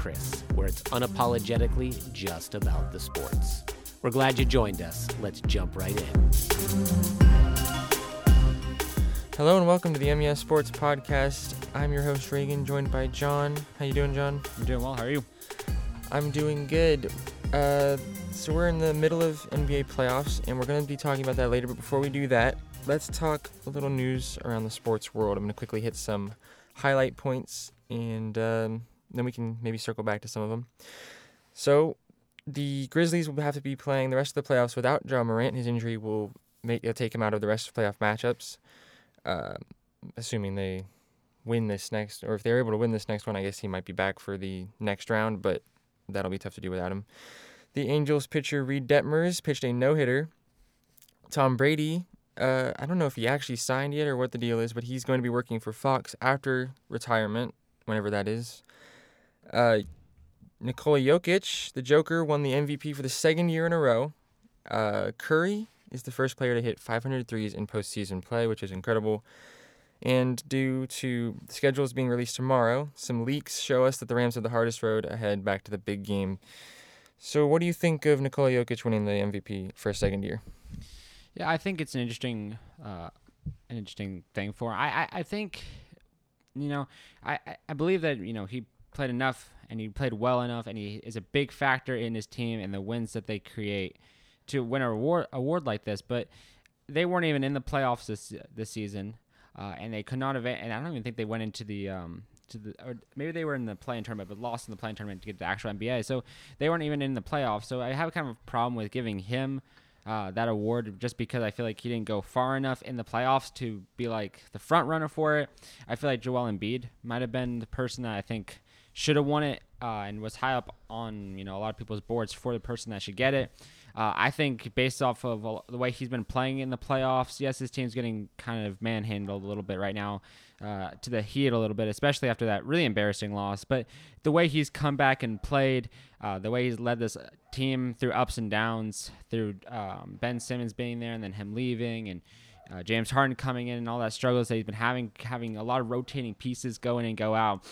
Chris, where it's unapologetically just about the sports. We're glad you joined us. Let's jump right in. Hello and welcome to the MES Sports Podcast. I'm your host Reagan, joined by John. How you doing, John? I'm doing well. How are you? I'm doing good. Uh, so we're in the middle of NBA playoffs, and we're going to be talking about that later. But before we do that, let's talk a little news around the sports world. I'm going to quickly hit some highlight points, and um, then we can maybe circle back to some of them. So the Grizzlies will have to be playing the rest of the playoffs without Ja Morant. His injury will make uh, take him out of the rest of playoff matchups. Uh, assuming they win this next, or if they're able to win this next one, I guess he might be back for the next round, but that'll be tough to do without him. The Angels pitcher Reid Detmers pitched a no hitter. Tom Brady, uh, I don't know if he actually signed yet or what the deal is, but he's going to be working for Fox after retirement, whenever that is. Uh, Nikola Jokic, the Joker, won the MVP for the second year in a row. Uh, Curry is the first player to hit 500 threes in postseason play, which is incredible. And due to schedules being released tomorrow, some leaks show us that the Rams have the hardest road ahead back to the big game. So, what do you think of Nikola Jokic winning the MVP for a second year? Yeah, I think it's an interesting, uh, an interesting thing for. I, I, I think, you know, I, I believe that you know he played enough and he played well enough, and he is a big factor in his team and the wins that they create to win a award award like this. But they weren't even in the playoffs this this season, uh, and they could not have. And I don't even think they went into the um, to the or maybe they were in the play-in tournament but lost in the play-in tournament to get the actual NBA. So they weren't even in the playoffs. So I have kind of a problem with giving him uh, that award just because I feel like he didn't go far enough in the playoffs to be like the front runner for it. I feel like Joel Embiid might have been the person that I think should have won it uh, and was high up on you know a lot of people's boards for the person that should get it. Uh, I think based off of the way he's been playing in the playoffs, yes, his team's getting kind of manhandled a little bit right now uh, to the Heat a little bit, especially after that really embarrassing loss. But the way he's come back and played, uh, the way he's led this team through ups and downs, through um, Ben Simmons being there and then him leaving and. Uh, James Harden coming in and all that struggles that he's been having, having a lot of rotating pieces go in and go out.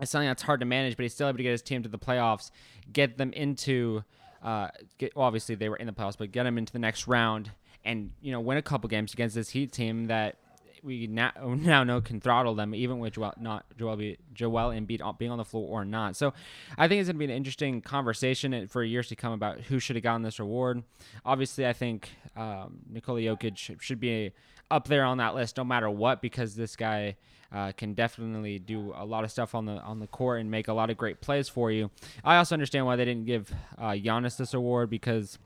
It's something that's hard to manage, but he's still able to get his team to the playoffs, get them into uh, get, well, obviously they were in the playoffs, but get them into the next round and you know win a couple games against this Heat team that we now, now know can throttle them, even with Joel, not Joel, Joel Embiid being on the floor or not. So I think it's going to be an interesting conversation for years to come about who should have gotten this award. Obviously, I think um, Nikola Jokic should be up there on that list no matter what because this guy uh, can definitely do a lot of stuff on the on the court and make a lot of great plays for you. I also understand why they didn't give uh, Giannis this award because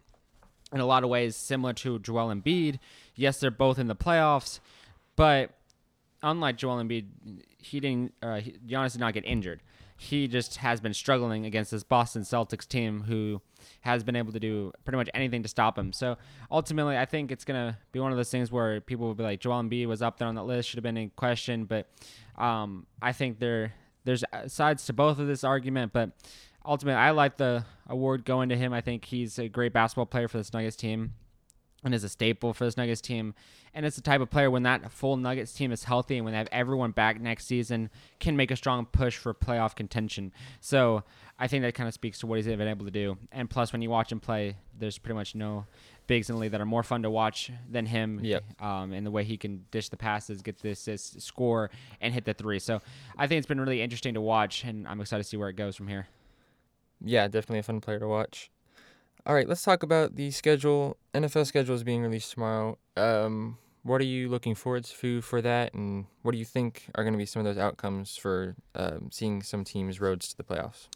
in a lot of ways similar to Joel Embiid. Yes, they're both in the playoffs, but unlike Joel Embiid, he didn't. Uh, he, Giannis did not get injured. He just has been struggling against this Boston Celtics team who has been able to do pretty much anything to stop him. So ultimately, I think it's gonna be one of those things where people will be like, Joel Embiid was up there on that list, should have been in question. But um, I think there there's sides to both of this argument, but ultimately, I like the award going to him. I think he's a great basketball player for this Nuggets team and is a staple for this Nuggets team. And it's the type of player when that full Nuggets team is healthy and when they have everyone back next season can make a strong push for playoff contention. So I think that kind of speaks to what he's been able to do. And plus, when you watch him play, there's pretty much no bigs in the league that are more fun to watch than him. Yep. Um, and the way he can dish the passes, get the assist, score, and hit the three. So I think it's been really interesting to watch, and I'm excited to see where it goes from here. Yeah, definitely a fun player to watch. All right, let's talk about the schedule. NFL schedule is being released tomorrow. Um, what are you looking forward to for that, and what do you think are going to be some of those outcomes for um, seeing some teams' roads to the playoffs?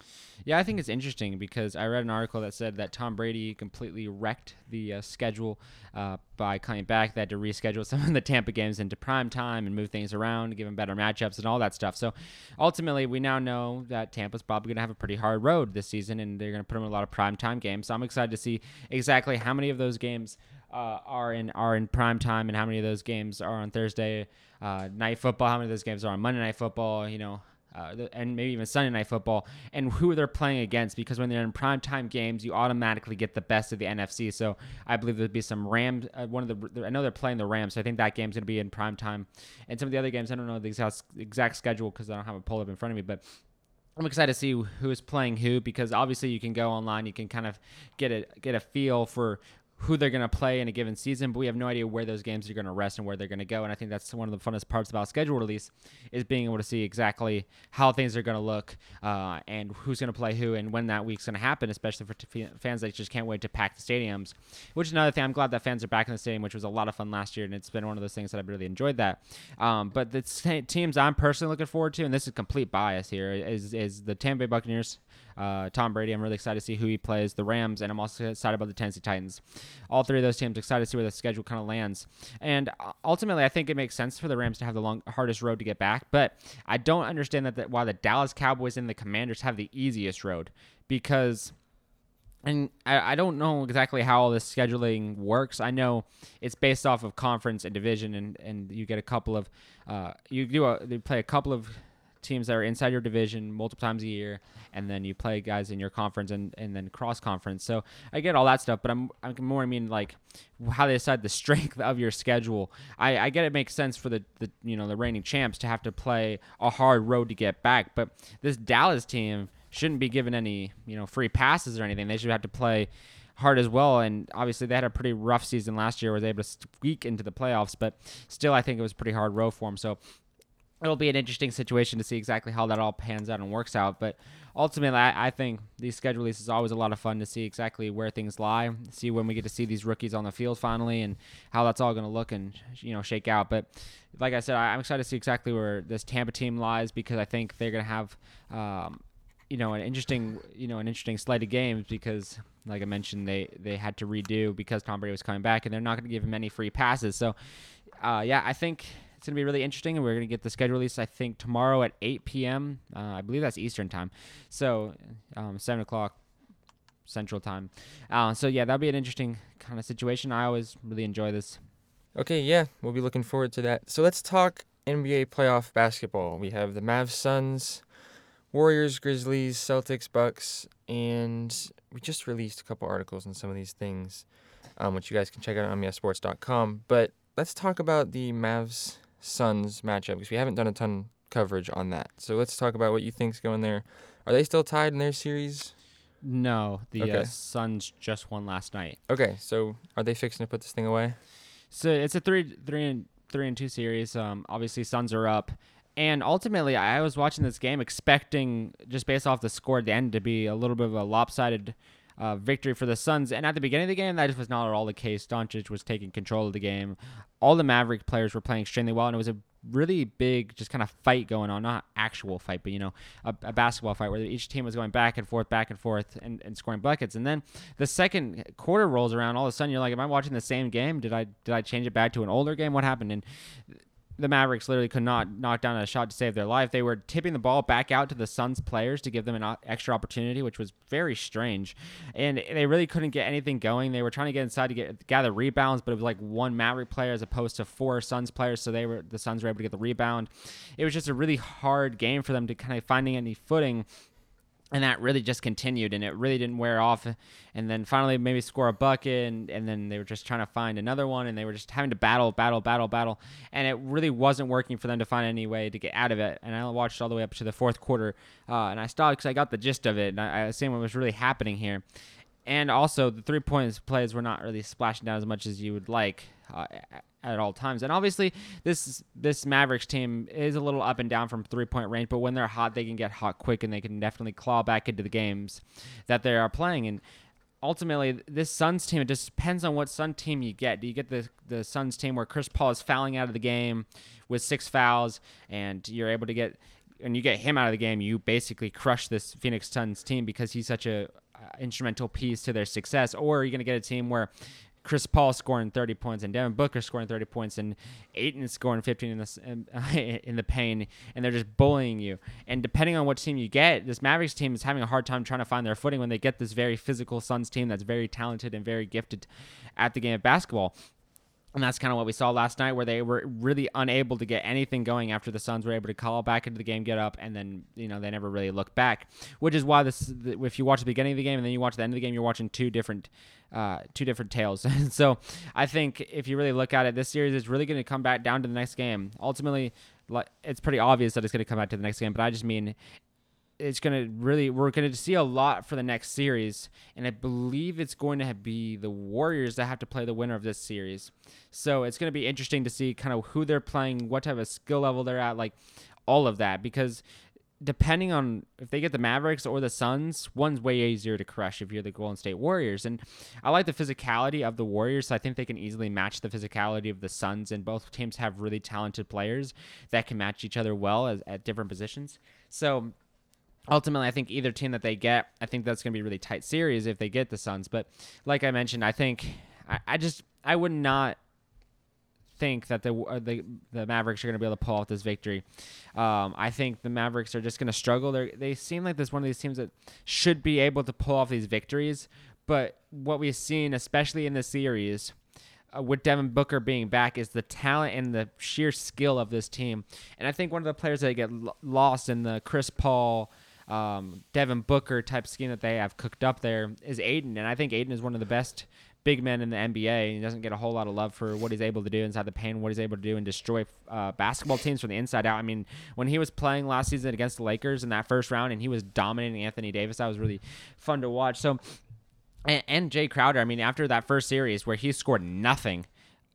Yeah, I think it's interesting because I read an article that said that Tom Brady completely wrecked the uh, schedule uh, by coming back. They had to reschedule some of the Tampa games into prime time and move things around, give them better matchups and all that stuff. So ultimately, we now know that Tampa's probably going to have a pretty hard road this season, and they're going to put them in a lot of prime time games. So I'm excited to see exactly how many of those games uh, are in are in prime time and how many of those games are on Thursday uh, night football, how many of those games are on Monday night football, you know, uh, and maybe even Sunday night football, and who they're playing against. Because when they're in prime time games, you automatically get the best of the NFC. So I believe there'll be some Rams. Uh, one of the I know they're playing the Rams, so I think that game's going to be in prime time. And some of the other games, I don't know the exact, exact schedule because I don't have a pull up in front of me, but I'm excited to see who is playing who because obviously you can go online, you can kind of get a get a feel for who they're going to play in a given season, but we have no idea where those games are going to rest and where they're going to go. And I think that's one of the funnest parts about schedule release is being able to see exactly how things are going to look uh, and who's going to play who and when that week's going to happen, especially for t- fans that just can't wait to pack the stadiums. Which is another thing. I'm glad that fans are back in the stadium, which was a lot of fun last year, and it's been one of those things that I've really enjoyed that. Um, but the t- teams I'm personally looking forward to, and this is complete bias here, is is the Tampa Bay Buccaneers uh, Tom Brady. I'm really excited to see who he plays. The Rams, and I'm also excited about the Tennessee Titans. All three of those teams excited to see where the schedule kind of lands. And uh, ultimately, I think it makes sense for the Rams to have the long, hardest road to get back. But I don't understand that, that why the Dallas Cowboys and the Commanders have the easiest road because and I, I, don't know exactly how all this scheduling works. I know it's based off of conference and division, and, and you get a couple of uh, you do a, you play a couple of teams that are inside your division multiple times a year, and then you play guys in your conference and, and then cross conference. So I get all that stuff, but I'm I'm more I mean like how they decide the strength of your schedule. I, I get it makes sense for the, the you know the reigning champs to have to play a hard road to get back, but this Dallas team shouldn't be given any you know free passes or anything. They should have to play hard as well. And obviously, they had a pretty rough season last year. Was able to squeak into the playoffs, but still, I think it was pretty hard row for them. So it'll be an interesting situation to see exactly how that all pans out and works out. But ultimately, I, I think these schedule releases is always a lot of fun to see exactly where things lie, see when we get to see these rookies on the field finally, and how that's all going to look and you know shake out. But like I said, I, am excited to see exactly where this Tampa team lies because I think they're going to have. Um, you know, an interesting, you know, an interesting slate of games because, like I mentioned, they they had to redo because Tom Brady was coming back, and they're not going to give him any free passes. So, uh, yeah, I think it's going to be really interesting, and we're going to get the schedule release, I think, tomorrow at 8 p.m. Uh, I believe that's Eastern time. So, um, 7 o'clock Central time. Uh, so, yeah, that'll be an interesting kind of situation. I always really enjoy this. Okay, yeah, we'll be looking forward to that. So, let's talk NBA playoff basketball. We have the Mavs, Suns, Warriors, Grizzlies, Celtics, Bucks, and we just released a couple articles on some of these things, um, which you guys can check out on UmYeahSports.com. But let's talk about the Mavs Suns matchup because we haven't done a ton coverage on that. So let's talk about what you think's going there. Are they still tied in their series? No, the uh, okay. uh, Suns just won last night. Okay, so are they fixing to put this thing away? So it's a three, three and three and two series. Um, obviously Suns are up, and ultimately I was watching this game expecting just based off the score at the end to be a little bit of a lopsided uh, victory for the Suns. And at the beginning of the game, that just was not at all the case. Doncic was taking control of the game. All the Maverick players were playing extremely well, and it was a really big, just kind of fight going on. Not actual fight, but you know, a, a, basketball fight where each team was going back and forth, back and forth, and, and scoring buckets. And then the second quarter rolls around. All of a sudden, you're like, "Am I watching the same game? Did I did I change it back to an older game? What happened?" And the Mavericks literally could not knock down a shot to save their life. They were tipping the ball back out to the Suns players to give them an extra opportunity, which was very strange. And they really couldn't get anything going. They were trying to get inside to get gather rebounds, but it was like one Maverick player as opposed to four Suns players. So they were the Suns were able to get the rebound. It was just a really hard game for them to kind of finding any footing and that really just continued and it really didn't wear off and then finally maybe score a bucket and, and then they were just trying to find another one and they were just having to battle battle battle battle and it really wasn't working for them to find any way to get out of it and i watched all the way up to the fourth quarter uh, and i stopped because i got the gist of it and i, was seeing what was really happening here and also the three points plays were not really splashing down as much as you would like uh, at all times. And obviously, this this Mavericks team is a little up and down from three point range, but when they're hot, they can get hot quick and they can definitely claw back into the games that they are playing. And ultimately, this Suns team it just depends on what Sun team you get. Do you get the the Suns team where Chris Paul is fouling out of the game with six fouls, and you're able to get and you get him out of the game, you basically crush this Phoenix Suns team because he's such a uh, instrumental piece to their success. Or are you going to get a team where Chris Paul scoring 30 points and Devin Booker scoring 30 points and Ayton scoring 15 in the in the pain and they're just bullying you. And depending on what team you get, this Mavericks team is having a hard time trying to find their footing when they get this very physical Suns team that's very talented and very gifted at the game of basketball. And that's kind of what we saw last night, where they were really unable to get anything going after the Suns were able to call back into the game, get up, and then you know they never really looked back. Which is why this, if you watch the beginning of the game and then you watch the end of the game, you're watching two different, uh, two different tales. so I think if you really look at it, this series is really going to come back down to the next game. Ultimately, it's pretty obvious that it's going to come back to the next game, but I just mean it's going to really we're going to see a lot for the next series and i believe it's going to be the warriors that have to play the winner of this series so it's going to be interesting to see kind of who they're playing what type of skill level they're at like all of that because depending on if they get the Mavericks or the Suns, one's way easier to crush if you're the Golden State Warriors. And I like the physicality of the Warriors. So I think they can easily match the physicality of the Suns. And both teams have really talented players that can match each other well as, at different positions. So ultimately, I think either team that they get, I think that's going to be a really tight series if they get the Suns. But like I mentioned, I think I, I just I would not think that the uh, the, the Mavericks are going to be able to pull off this victory. Um, I think the Mavericks are just going to struggle. They they seem like this one of these teams that should be able to pull off these victories, but what we've seen, especially in this series. Uh, with Devin Booker being back, is the talent and the sheer skill of this team, and I think one of the players that get lost in the Chris Paul, um, Devin Booker type scheme that they have cooked up there is Ayton, and I think Ayton is one of the best big men in the NBA. He doesn't get a whole lot of love for what he's able to do inside the paint, what he's able to do and destroy uh, basketball teams from the inside out. I mean, when he was playing last season against the Lakers in that first round and he was dominating Anthony Davis, that was really fun to watch. So, and, and Jae Crowder, I mean, after that first series where he scored nothing,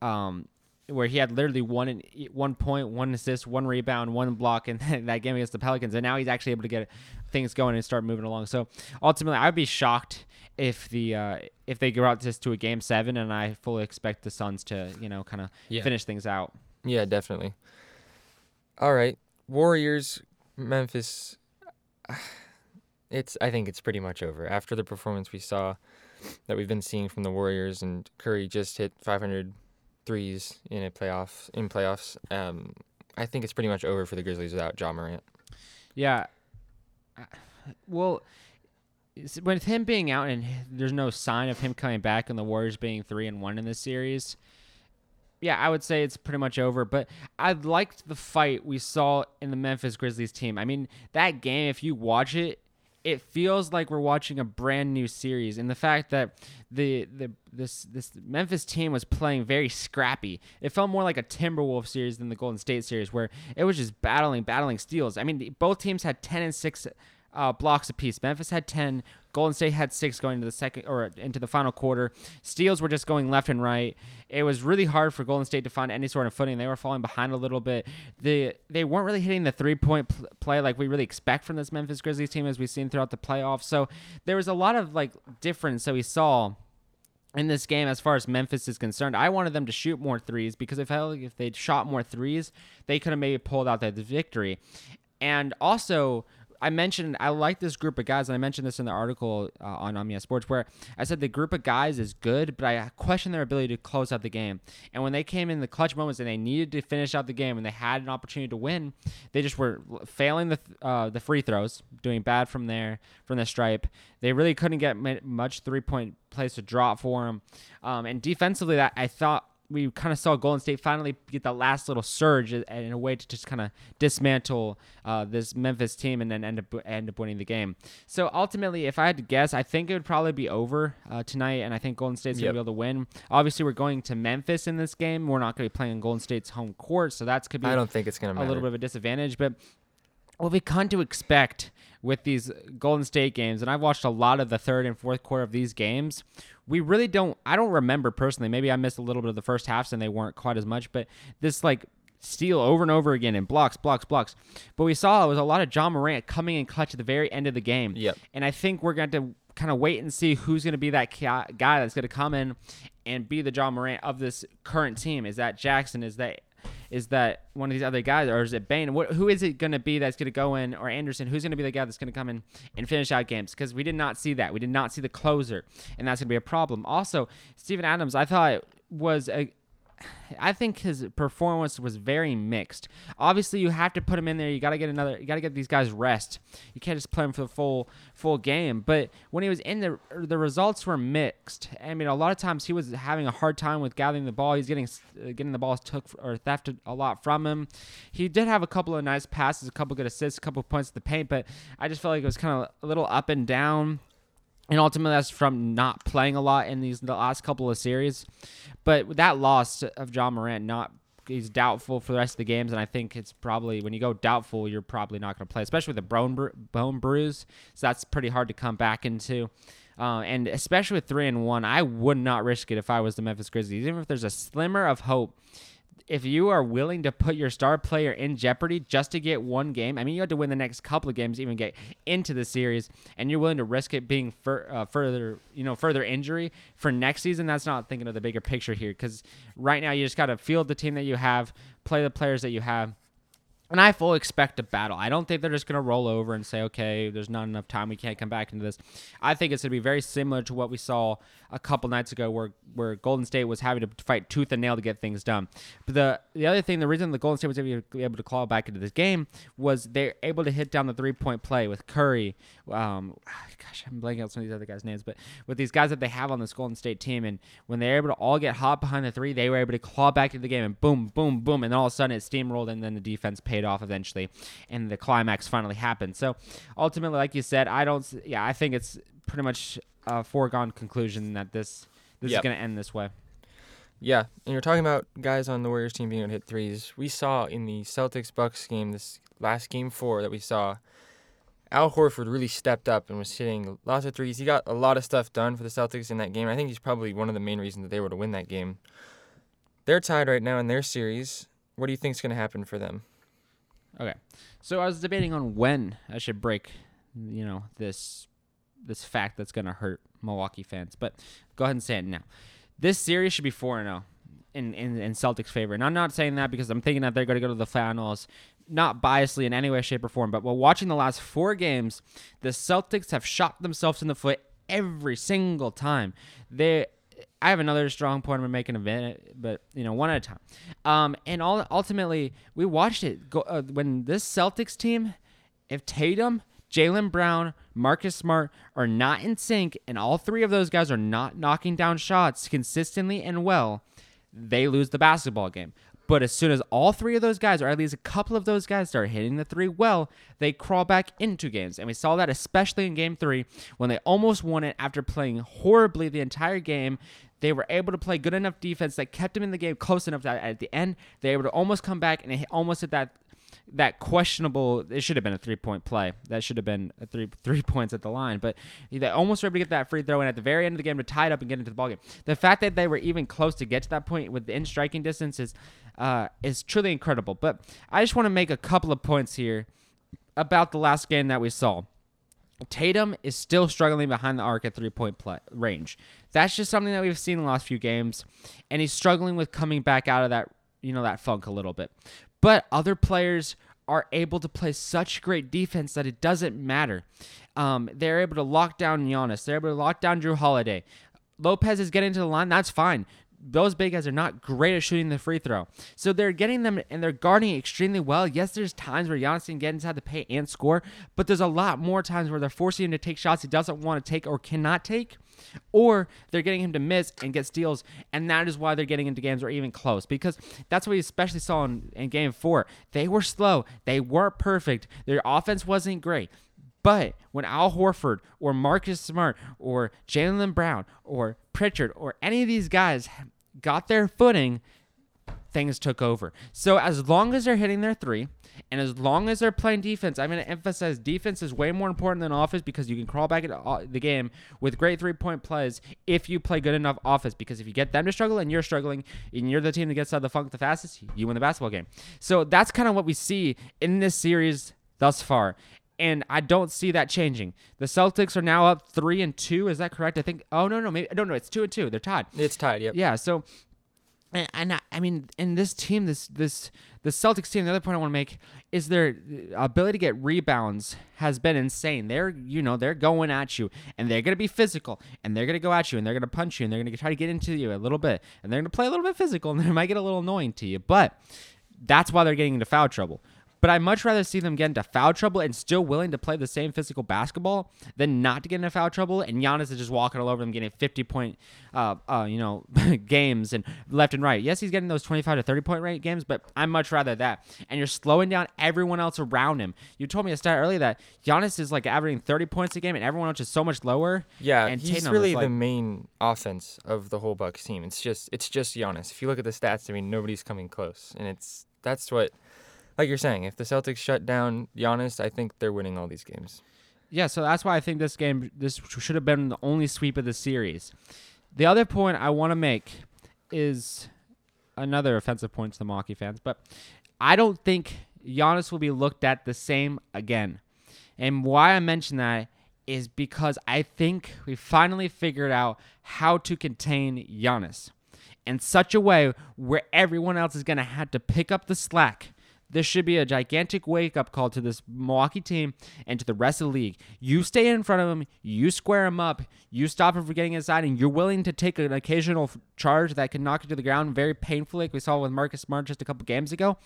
um, where he had literally one one point, one assist, one rebound, one block in that game against the Pelicans, and now he's actually able to get things going and start moving along. So ultimately, I'd be shocked if the uh, if they go out just to a game seven, and I fully expect the Suns to you know kind of Yeah. finish things out. Yeah, definitely. All right, Warriors, Memphis. It's I think it's pretty much over after the performance we saw that we've been seeing from the Warriors and Curry just hit 500 threes in a playoff in playoffs. Um, I think it's pretty much over for the Grizzlies without Ja Morant. Yeah. Uh, Well, with him being out and there's no sign of him coming back, and the Warriors being three and one in this series, yeah, I would say it's pretty much over. But I liked the fight we saw in the Memphis Grizzlies team. I mean, that game, if you watch it, it feels like we're watching a brand new series, and the fact that the the this this Memphis team was playing very scrappy. It felt more like a Timberwolves series than the Golden State series, where it was just battling, battling steals. I mean, both teams had ten and six uh, blocks apiece. Memphis had ten. Golden State had six going into the second or into the final quarter. Steals were just going left and right. It was really hard for Golden State to find any sort of footing. They were falling behind a little bit. The they weren't really hitting the three point pl- play like we really expect from this Memphis Grizzlies team as we've seen throughout the playoffs. So there was a lot of like difference that we saw in this game as far as Memphis is concerned. I wanted them to shoot more threes because I felt like if they'd shot more threes, they could have maybe pulled out that victory. And also, I mentioned I like this group of guys, and I mentioned this in the article uh, on Omnia Sports, where I said the group of guys is good, but I question their ability to close out the game. And when they came in the clutch moments and they needed to finish out the game and they had an opportunity to win, they just were failing the uh, the free throws, doing bad from there from the stripe. They really couldn't get much three point plays to drop for them. Um, and defensively, that I thought we kind of saw Golden State finally get that last little surge in in a way to just kind of dismantle uh, this Memphis team and then end up end up winning the game. So ultimately, if I had to guess, I think it would probably be over uh, tonight, and I think Golden State's Yep. gonna be able to win. Obviously, we're going to Memphis in this game. We're not gonna be playing Golden State's home court, so that's could be I don't think it's gonna a matter. little bit of a disadvantage. But what we come to expect with these Golden State games, and I've watched a lot of the third and fourth quarter of these games, we really don't. I don't remember personally. Maybe I missed a little bit of the first halves and they weren't quite as much. But this like steal over and over again in blocks, blocks, blocks. But we saw it was a lot of Ja Morant coming in clutch at the very end of the game. Yep. And I think we're going to kind of wait and see who's going to be that guy that's going to come in and be the Ja Morant of this current team. Is that Jackson? Is that is that one of these other guys, or is it Bane? What, who is it going to be that's going to go in, or Anderson? Who's going to be the guy that's going to come in and finish out games? Because we did not see that. We did not see the closer, and that's going to be a problem. Also, Steven Adams, I thought was a I think his performance was very mixed. Obviously, you have to put him in there. You got to get another. You got to get these guys rest. You can't just play him for the full full game. But when he was in the the results were mixed. I mean, a lot of times he was having a hard time with gathering the ball. He's getting uh, getting the balls took or thefted a lot from him. He did have a couple of nice passes, a couple good assists, a couple points at the paint. But I just felt like it was kind of a little up and down and ultimately that's from not playing a lot in these the last couple of series. But that loss of Ja Morant not he's doubtful for the rest of the games, and I think it's probably when you go doubtful, you're probably not going to play, especially with a bone bru- bone bruise. So that's pretty hard to come back into. Uh, and especially with three and one, I would not risk it if I was the Memphis Grizzlies, even if there's a slimmer of hope if you are willing to put your star player in jeopardy just to get one game, I mean, you have to win the next couple of games to even get into the series, and you're willing to risk it being fur, uh, further, you know, further injury for next season. That's not thinking of the bigger picture here, because right now you just got to field the team that you have, play the players that you have. And I fully expect a battle. I don't think they're just going to roll over and say, okay, there's not enough time. We can't come back into this. I think it's going to be very similar to what we saw a couple nights ago where, where Golden State was having to fight tooth and nail to get things done. But the, the other thing, the reason the Golden State was able to, able to claw back into this game was they're able to hit down the three point play with Curry. Um, gosh, I'm blanking out some of these other guys' names, but with these guys that they have on this Golden State team. And when they're able to all get hot behind the three, they were able to claw back into the game and boom, boom, boom. And then all of a sudden it steamrolled and then the defense paid off eventually. And the climax finally happened. So ultimately, like you said, I don't, yeah, I think it's pretty much a foregone conclusion that this this Yep. is going to end this way. Yeah, and you're talking about guys on the Warriors team being able to hit threes. We saw in the Celtics Bucks game, this last game four that we saw, Al Horford really stepped up and was hitting lots of threes. He got a lot of stuff done for the Celtics in that game. I think he's probably one of the main reasons that they were to win that game. They're tied right now in their series. What do you think is going to happen for them? Okay. So I was debating on when I should break, you know, this this fact that's going to hurt Milwaukee fans. But go ahead and say it now. This series should be 4 0 in, in, in Celtics' favor. And I'm not saying that because I'm thinking that they're going to go to the finals, not biasly in any way, shape, or form. But while watching the last four games, the Celtics have shot themselves in the foot every single time. They. I have another strong point I'm making a minute, but you know, one at a time. Um, and all ultimately, we watched it go uh, when this Celtics team, if Tatum, Jaylen Brown, Marcus Smart are not in sync, and all three of those guys are not knocking down shots consistently and well, they lose the basketball game. But as soon as all three of those guys, or at least a couple of those guys, start hitting the three well, they crawl back into games. And we saw that especially in game three when they almost won it after playing horribly the entire game. They were able to play good enough defense that kept them in the game close enough that at the end, they were able to almost come back and almost hit that that questionable it should have been a three point play. That should have been a three three points at the line. But they almost were able to get that free throw in at the very end of the game to tie it up and get into the ballgame. The fact that they were even close to get to that point within striking distance is uh, is truly incredible. But i just want to make a couple of points here about the last game that we saw. Tatum is still struggling behind the arc at three point play range. That's just something that we've seen in the last few games, and he's struggling with coming back out of that you know that funk a little bit. But other players are able to play such great defense that it doesn't matter. Um, they're able to lock down Giannis. They're able to lock down Jrue Holiday. Lopez is getting to the line. That's fine. Those big guys are not great at shooting the free throw. So they're getting them and they're guarding extremely well. Yes, there's times where Giannis can get inside the paint and score, but there's a lot more times where they're forcing him to take shots he doesn't want to take or cannot take, or they're getting him to miss and get steals, and that is why they're getting into games or even close. Because that's what we especially saw in, in game four. They were slow, they weren't perfect, their offense wasn't great. But when Al Horford or Marcus Smart or Jaylen Brown or Pritchard or any of these guys got their footing, things took over. So as long as they're hitting their three, and as long as they're playing defense, I'm going to emphasize defense is way more important than offense because you can crawl back into the game with great three point plays if you play good enough offense. Because if you get them to struggle and you're struggling and you're the team that gets out of the funk the fastest, you win the basketball game. So that's kind of what we see in this series thus far. And I don't see that changing. The Celtics are now up three and two. Is that correct? I think. Oh no, no, maybe. I don't. It's two and two. They're tied. It's tied. Yep. Yeah. So, and, and I, I mean, in this team, this this the Celtics team. The other point I want to make is their ability to get rebounds has been insane. They're you know they're going at you, and they're gonna be physical, and they're gonna go at you, and they're gonna punch you, and they're gonna try to get into you a little bit, and they're gonna play a little bit physical, and they might get a little annoying to you, but that's why they're getting into foul trouble. But I'd much rather see them get into foul trouble and still willing to play the same physical basketball than not to get into foul trouble. And Giannis is just walking all over them, getting 50 point, uh, uh, you know, games and left and right. Yes, he's getting those 25 to 30 point rate games, but I much rather that. And you're slowing down everyone else around him. You told me a stat earlier that Giannis is like averaging 30 points a game, and everyone else is so much lower. Yeah, and he's Tatum really is the main offense of the whole Bucks team. It's just it's just Giannis. If you look at the stats, I mean nobody's coming close, and it's that's what, like you're saying, if the Celtics shut down Giannis, I think they're winning all these games. Yeah, so that's why I think this game this should have been the only sweep of the series. The other point I want to make is another offensive point to the Milwaukee fans, but I don't think Giannis will be looked at the same again. And why I mention that is because I think we finally figured out how to contain Giannis in such a way where everyone else is going to have to pick up the slack. This should be a gigantic wake up call to this Milwaukee team and to the rest of the league. You stay in front of him, you square him up, you stop him from getting inside, and you're willing to take an occasional charge that can knock you to the ground very painfully, like we saw with Marcus Smart just a couple games ago.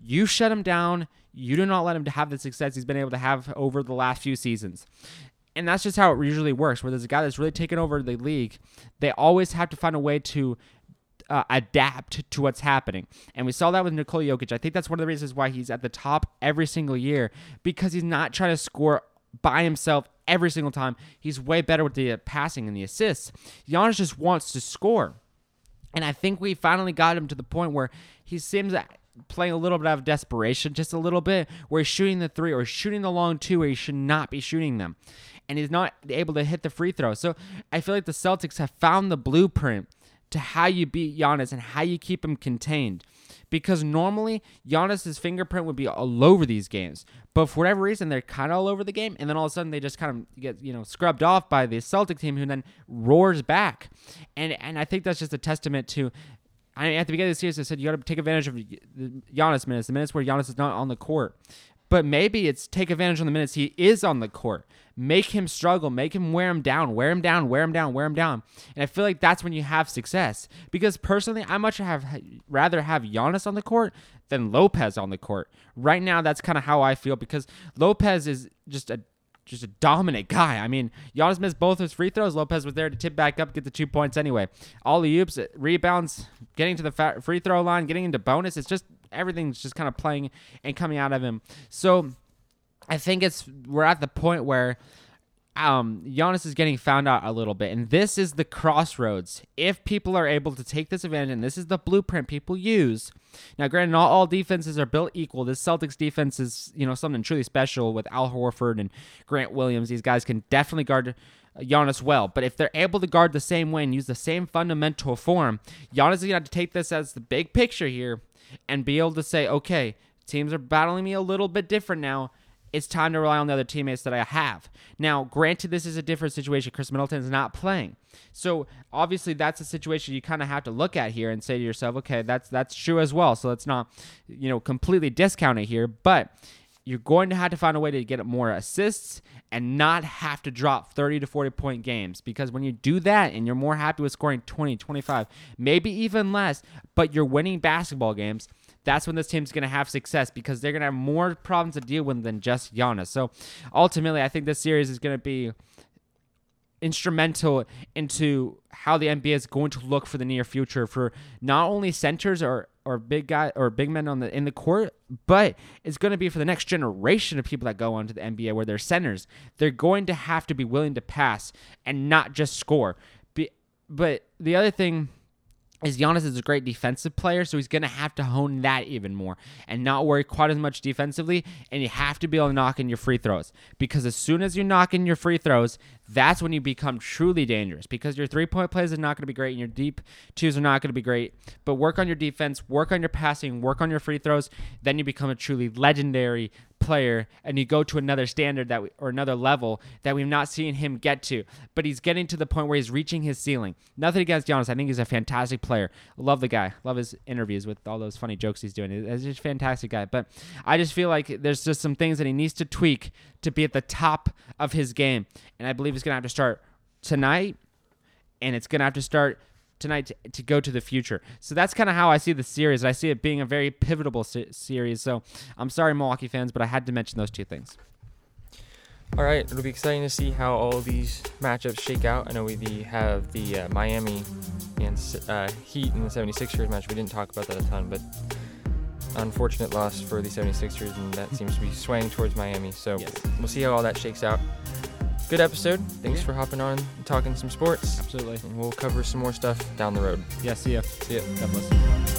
You shut him down. You do not let him to have the success he's been able to have over the last few seasons. And that's just how it usually works. Where there's a guy that's really taken over the league, they always have to find a way to uh, adapt to what's happening. And we saw that with Nikola Jokic. I think that's one of the reasons why he's at the top every single year because he's not trying to score by himself every single time. He's way better with the uh, passing and the assists. Giannis just wants to score. And I think we finally got him to the point where he seems playing a little bit out of desperation, just a little bit, where he's shooting the three or shooting the long two where he should not be shooting them. And he's not able to hit the free throw. So I feel like the Celtics have found the blueprint to how you beat Giannis and how you keep him contained. Because normally Giannis's fingerprint would be all over these games, but for whatever reason they're kind of all over the game, and then all of a sudden they just kind of get you know scrubbed off by the Celtic team, who then roars back, and and I think that's just a testament to I mean, at the beginning of the series, I said you got to take advantage of Giannis minutes, the minutes where Giannis is not on the court. But maybe it's take advantage of the minutes he is on the court. Make him struggle, make him wear him down, wear him down, wear him down, wear him down. And I feel like that's when you have success. Because personally, I much have rather have Giannis on the court than Lopez on the court. Right now, that's kind of how I feel because Lopez is just a just a dominant guy. I mean, Giannis missed both his free throws. Lopez was there to tip back up, get the two points anyway. All the oops, rebounds, getting to the free throw line, getting into bonus. It's just everything's just kind of playing and coming out of him. So I think it's we're at the point where um, Giannis is getting found out a little bit, and this is the crossroads. If people are able to take this advantage, and this is the blueprint people use. Now, granted, not all defenses are built equal. This Celtics defense is, you know, something truly special with Al Horford and Grant Williams. These guys can definitely guard Giannis well. But if they're able to guard the same way and use the same fundamental form, Giannis is to have to take this as the big picture here and be able to say, okay, teams are battling me a little bit different now it's time to rely on the other teammates that I have. Now, granted, this is a different situation. Khris Middleton is not playing, so obviously that's a situation you kind of have to look at here and say to yourself, okay, that's that's true as well. So let's not, you know, completely discount it here, but you're going to have to find a way to get more assists and not have to drop 30 to 40 point games because when you do that and you're more happy with scoring 20, 25, maybe even less, but you're winning basketball games, that's when this team's going to have success because they're going to have more problems to deal with than just Giannis. So ultimately, I think this series is going to be instrumental into how the NBA is going to look for the near future for not only centers or or big guy or big men on the in the court, but it's going to be for the next generation of people that go onto the NBA where they're centers. They're going to have to be willing to pass and not just score. Be, but the other thing is Giannis is a great defensive player, so he's going to have to hone that even more and not worry quite as much defensively. And you have to be able to knock in your free throws because as soon as you knock in your free throws, that's when you become truly dangerous because your three point plays are not going to be great and your deep twos are not going to be great. But work on your defense, work on your passing, work on your free throws, then you become a truly legendary player and you go to another standard that we, or another level that we've not seen him get to. But he's getting to the point where he's reaching his ceiling. Nothing against Giannis. I think he's a fantastic player. Love the guy. Love his interviews with all those funny jokes he's doing. He's just a fantastic guy. But I just feel like there's just some things that he needs to tweak to be at the top of his game. And I believe he's gonna have to start tonight and it's gonna have to start tonight to, to go to the future. So that's kind of how I see the series. I see it being a very pivotal se- series. So I'm sorry, Milwaukee fans, but I had to mention those two things. All right, it'll be exciting to see how all these matchups shake out. I know we have the uh, Miami and uh, Heat in the 76ers match. We didn't talk about that a ton, but unfortunate loss for the 76ers, and that seems to be swaying towards Miami. So Yes. we'll see how all that shakes out. Good episode. Thanks Yeah. for hopping on and talking some sports. Absolutely. And we'll cover some more stuff down the road. Yeah, see ya. See ya. God bless.